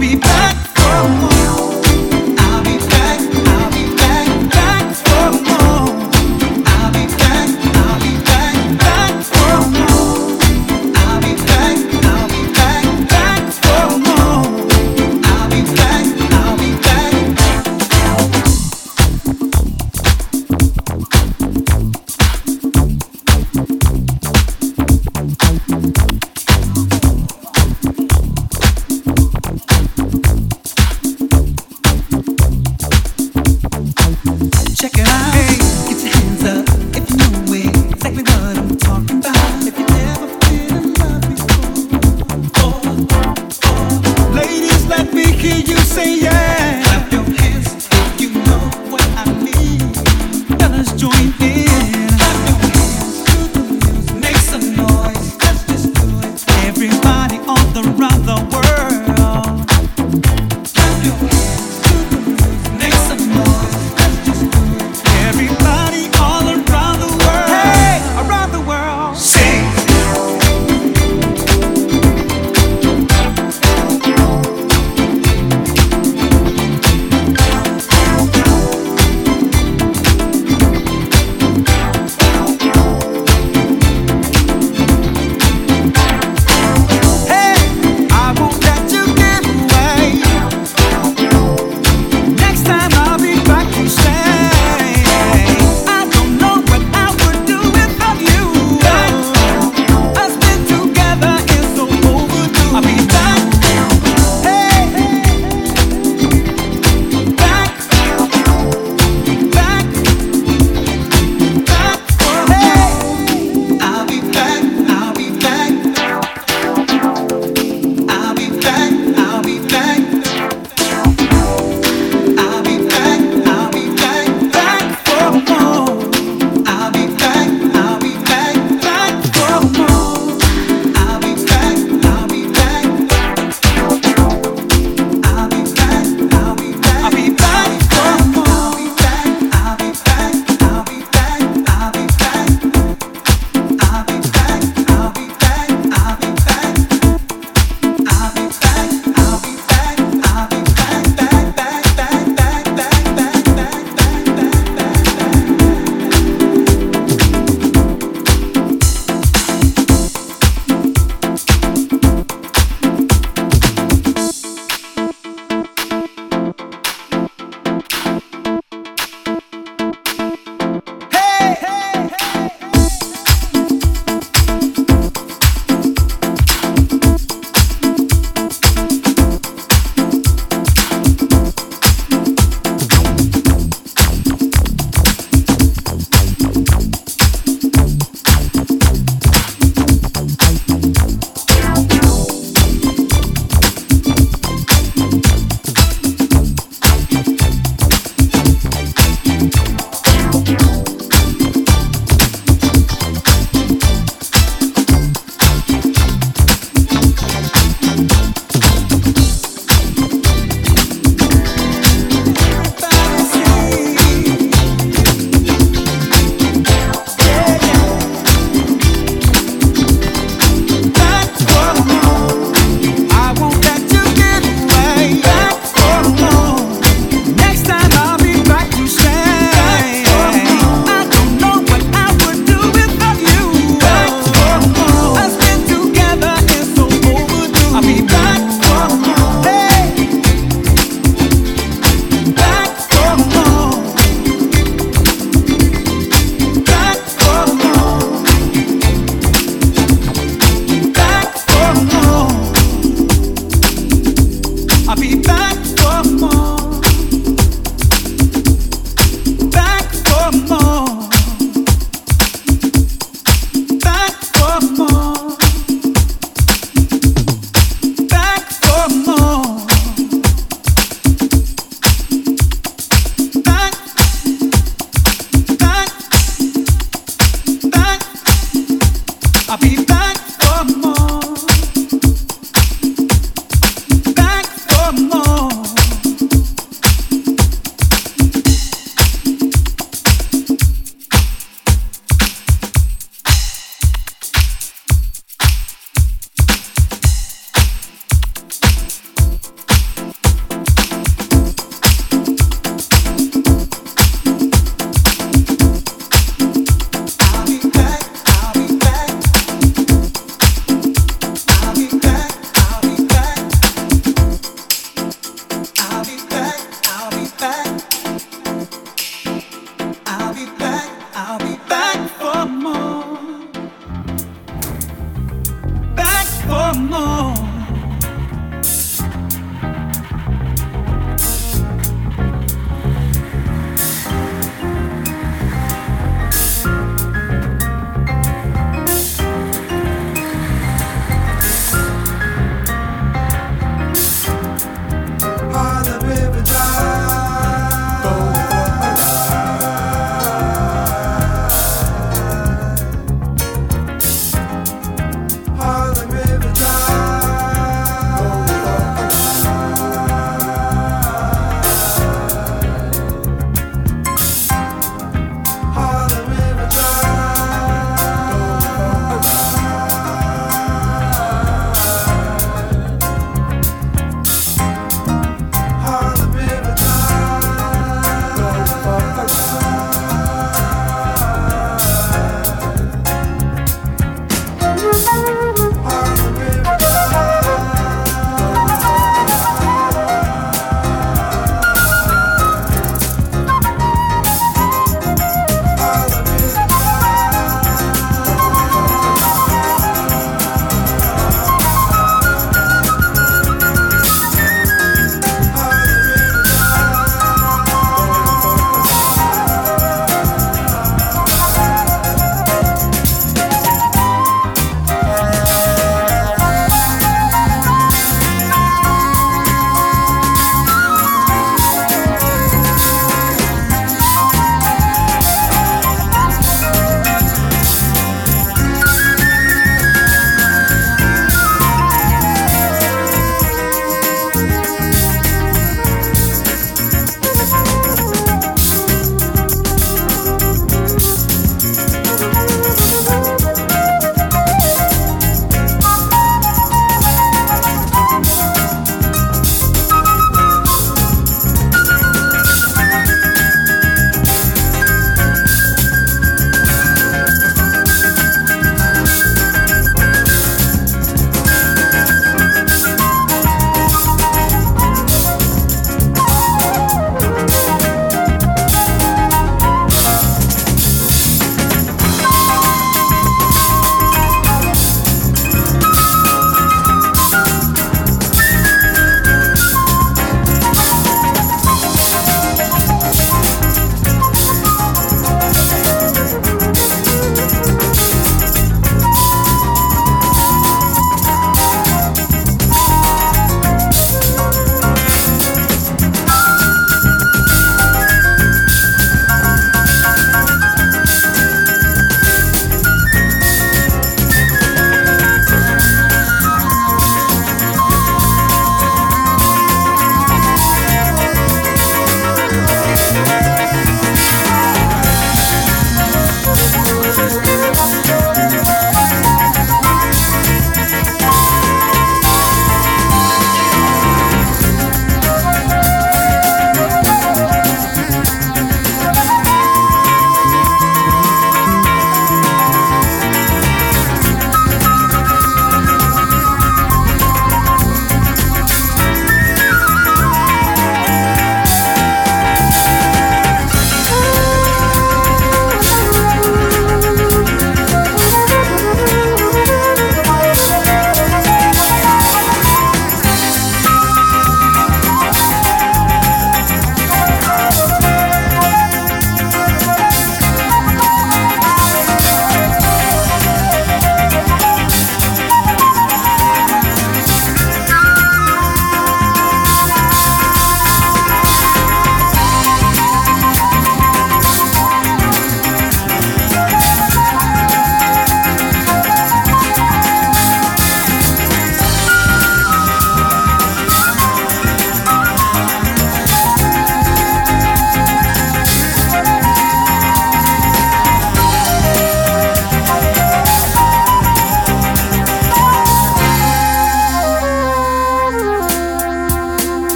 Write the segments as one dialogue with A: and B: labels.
A: be back.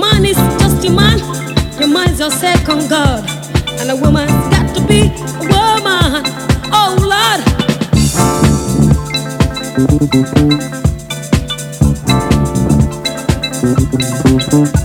B: man is just a man, your man's your second God. And a woman's got to be a woman. Oh Lord.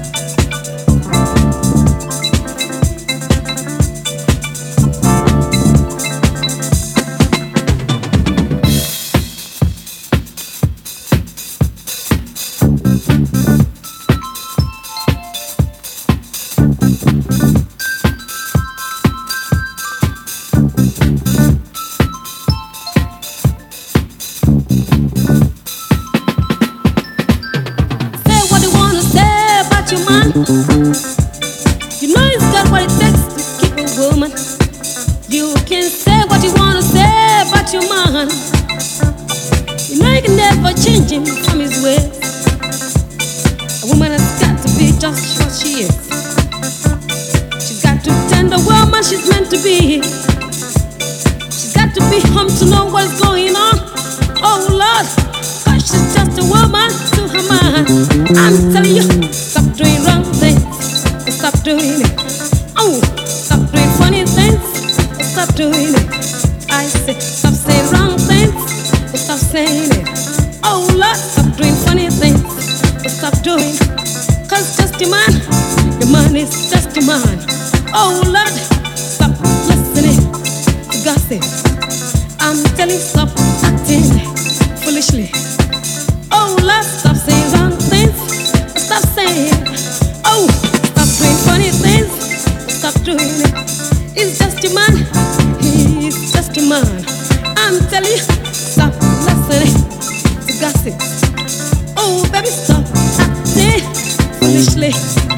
B: telling you, stop messing, to gossip. Oh, baby, stop acting foolishly.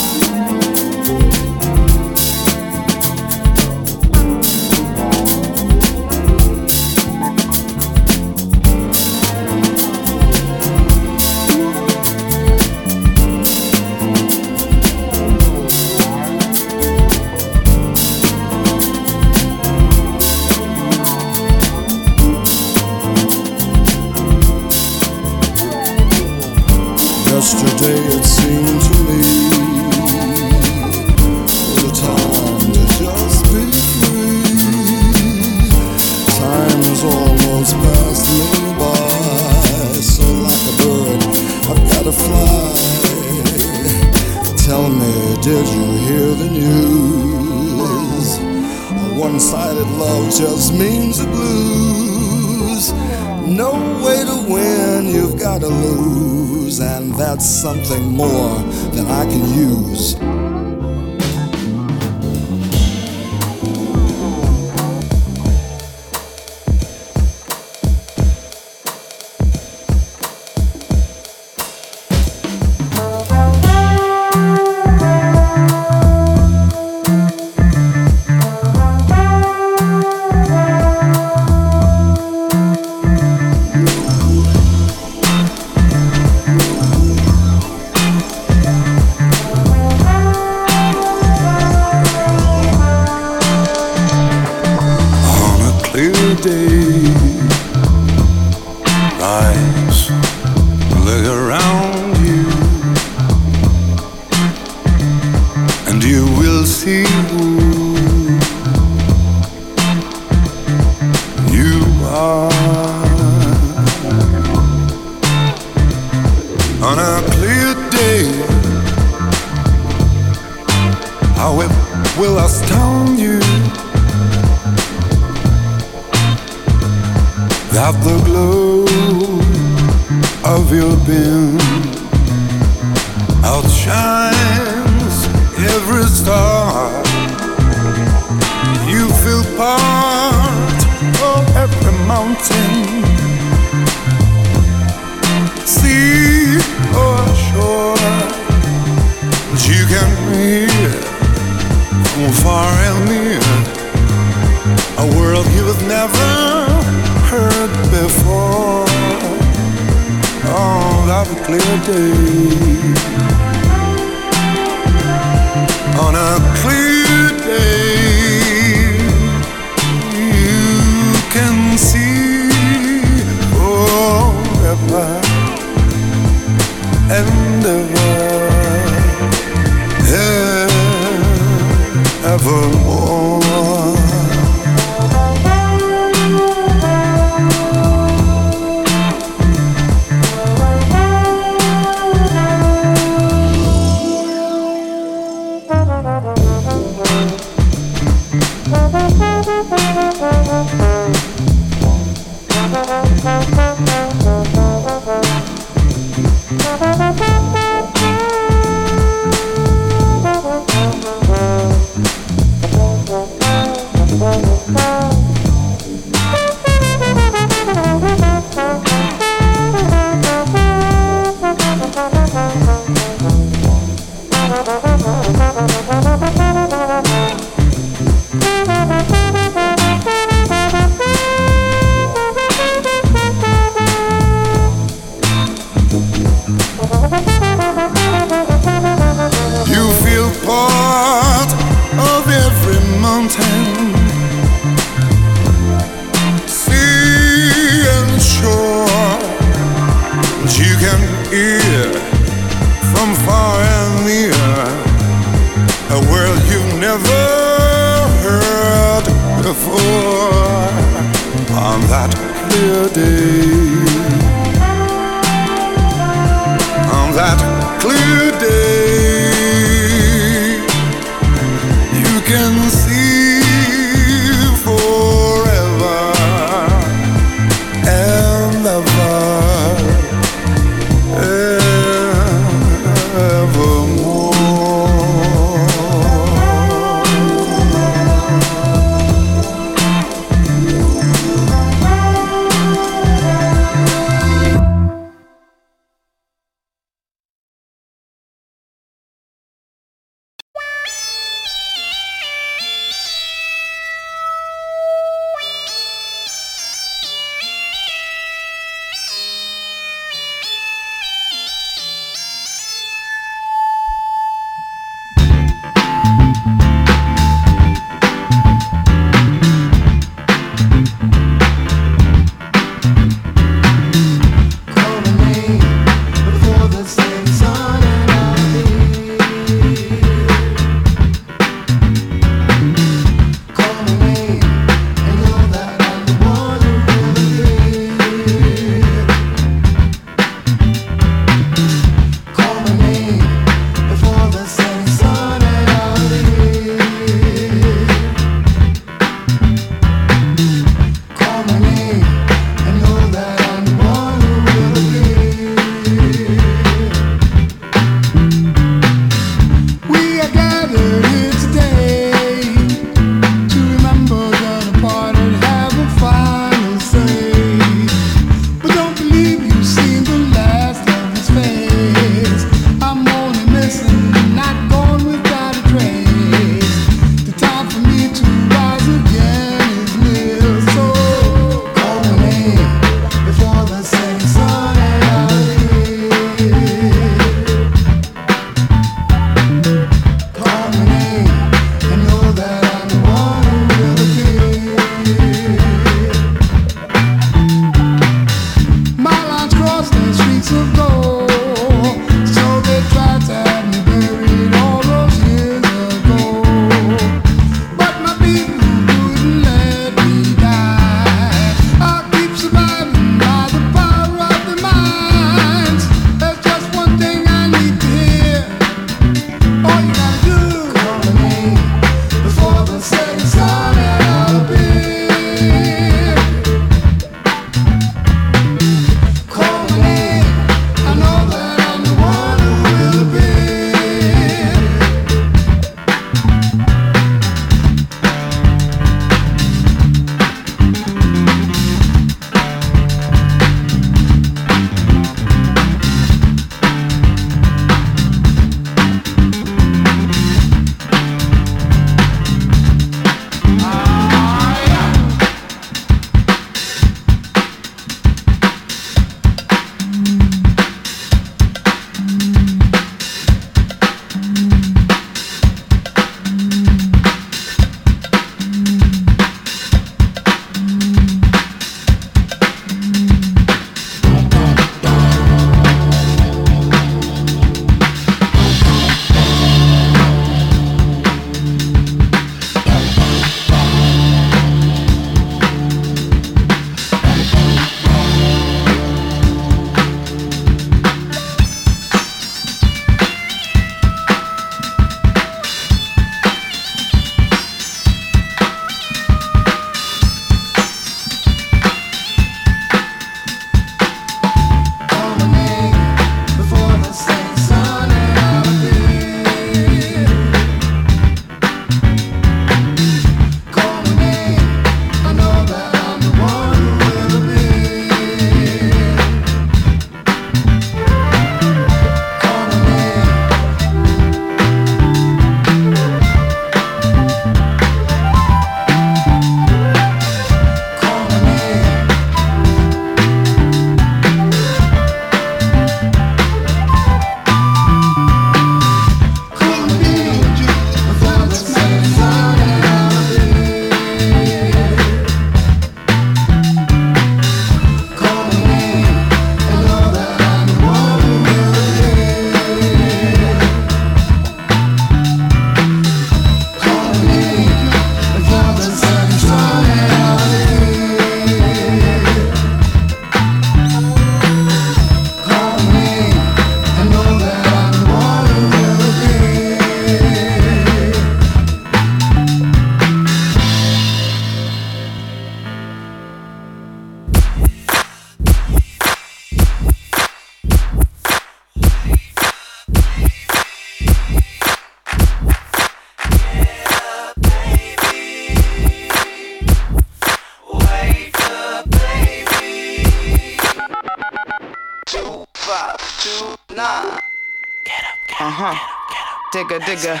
C: nigga.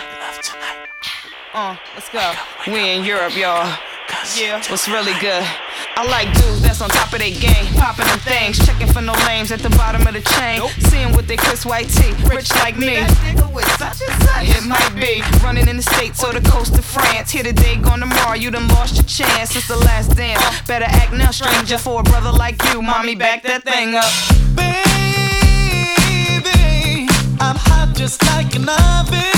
C: Uh, let's go. We in Europe, y'all. Yeah. What's really good? I like dudes that's on top of their game, popping them things, checking for no lames at the bottom of the chain. Nope. Seeing with their Chris White tee, rich like me. It might be running in the states or the coast of France. Here today, gone tomorrow. You done lost your chance. It's the last dance. Better act now, stranger, for a brother like you. Mommy, back that thing up.
D: Baby, I'm hot just like an oven.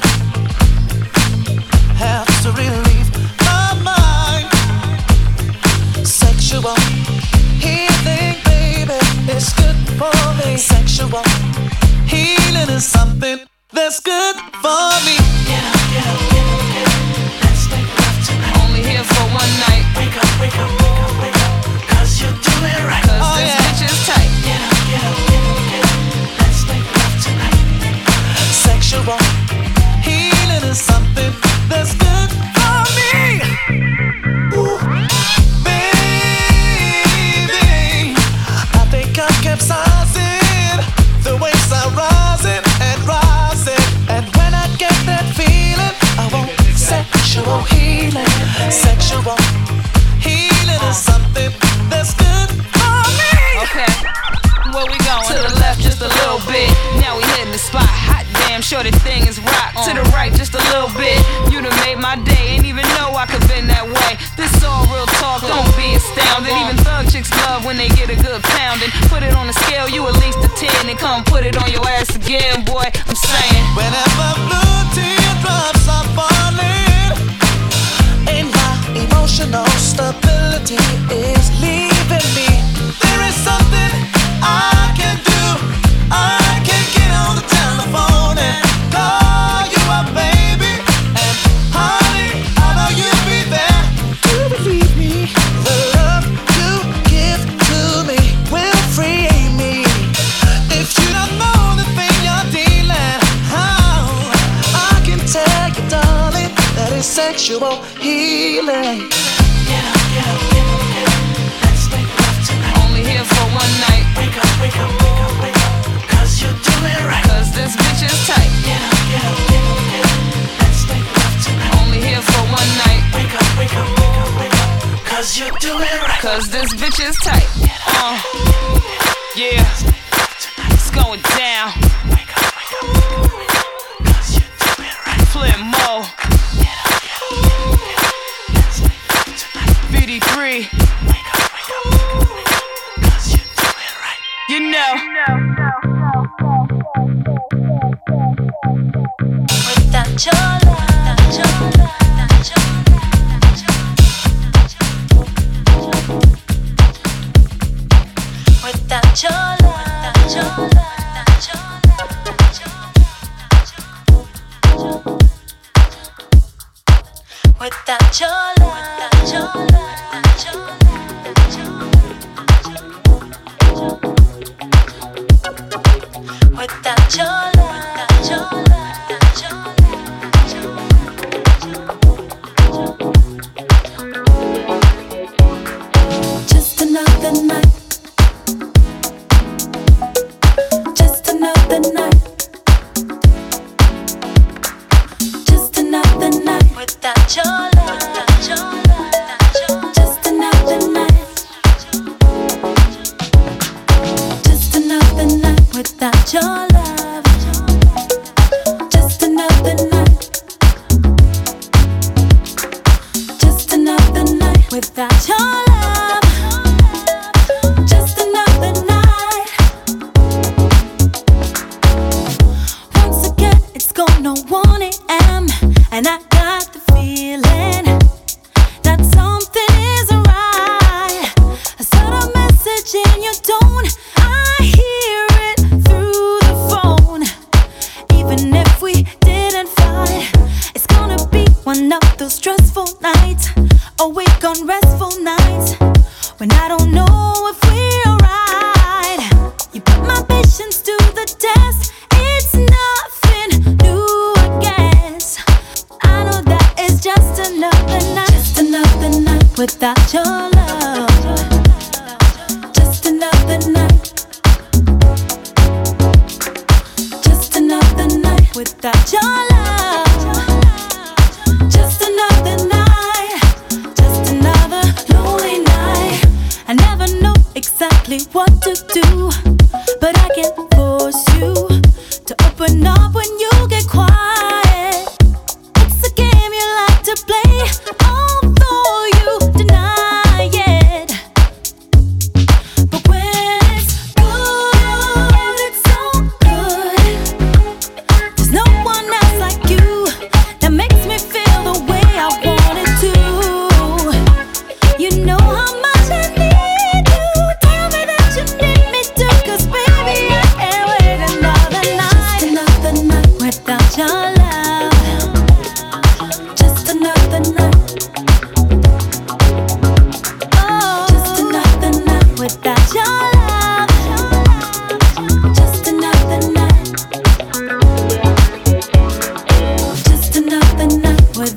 C: Church's Touch.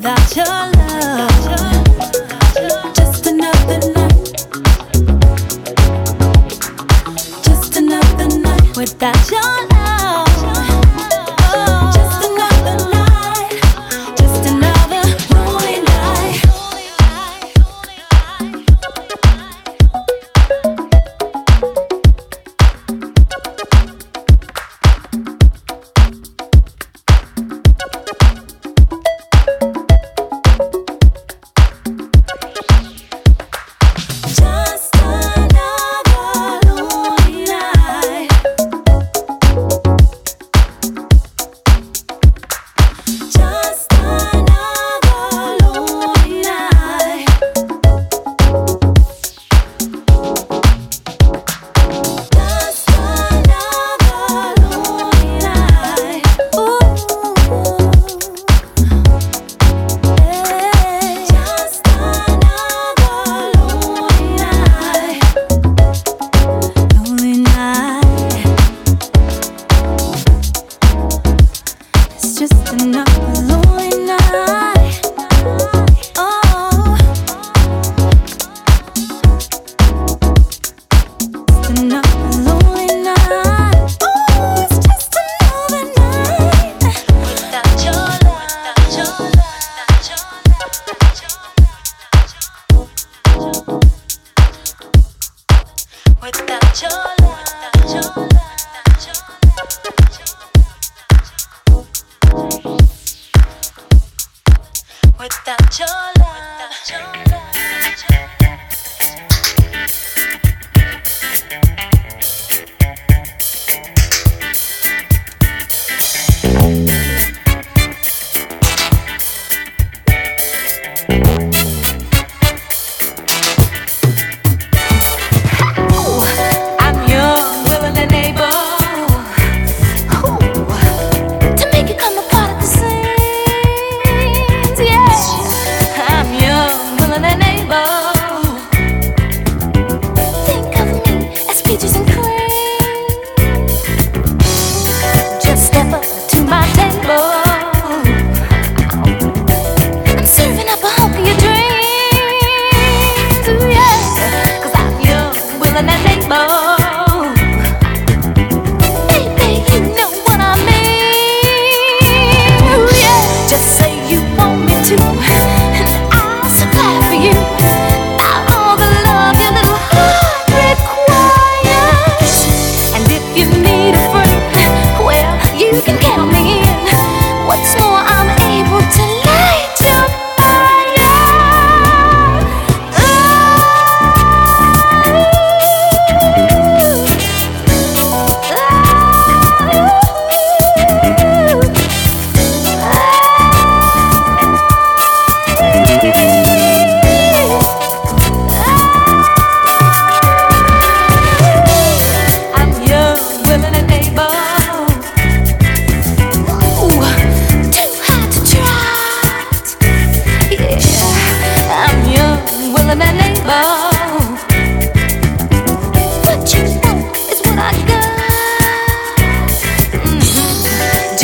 E: I'm young.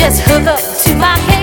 E: just hook up to my head.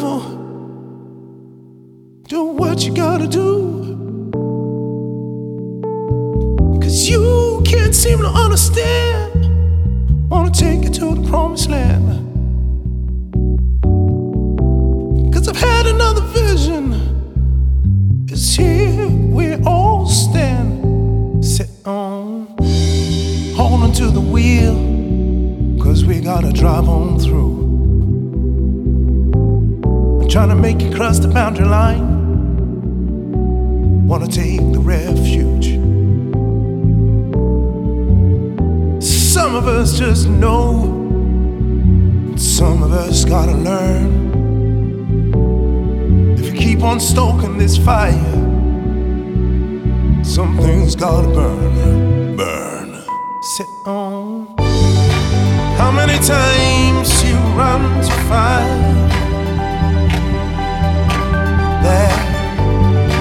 F: Do what you gotta do. Cause you can't seem to understand. Wanna take you to the promised land. Cause I've had another vision. It's here we all stand. Sit on, hold on to the wheel. Cause we gotta drive on through trying to make you cross the boundary line. Wanna take the refuge. Some of us just know, some of us gotta learn. If you keep on stoking this fire, something's gotta burn, burn. Sit on. How many times you run to fire?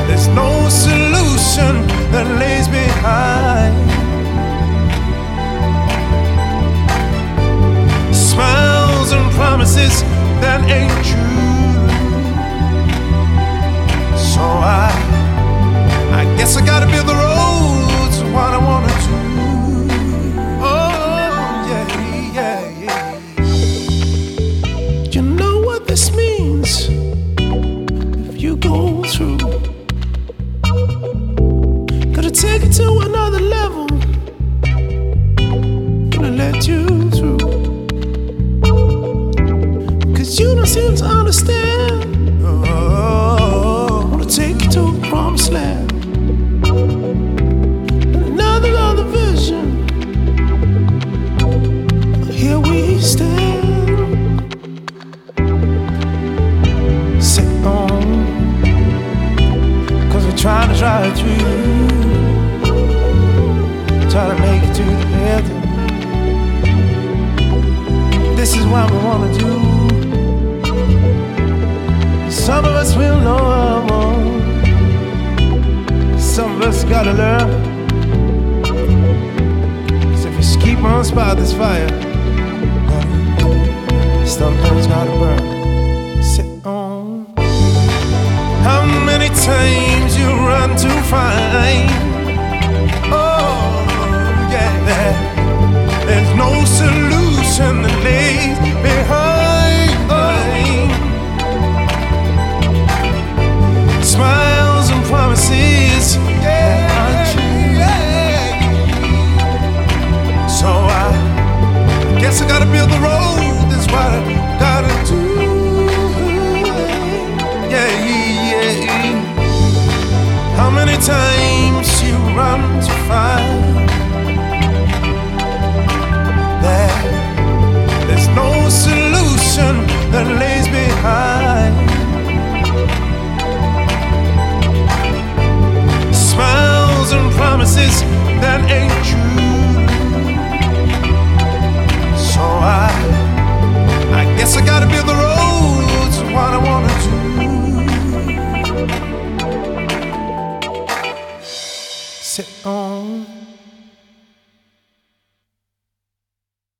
F: There's no solution that lays behind. Smiles and promises that ain't true. So I, I guess I gotta build the road.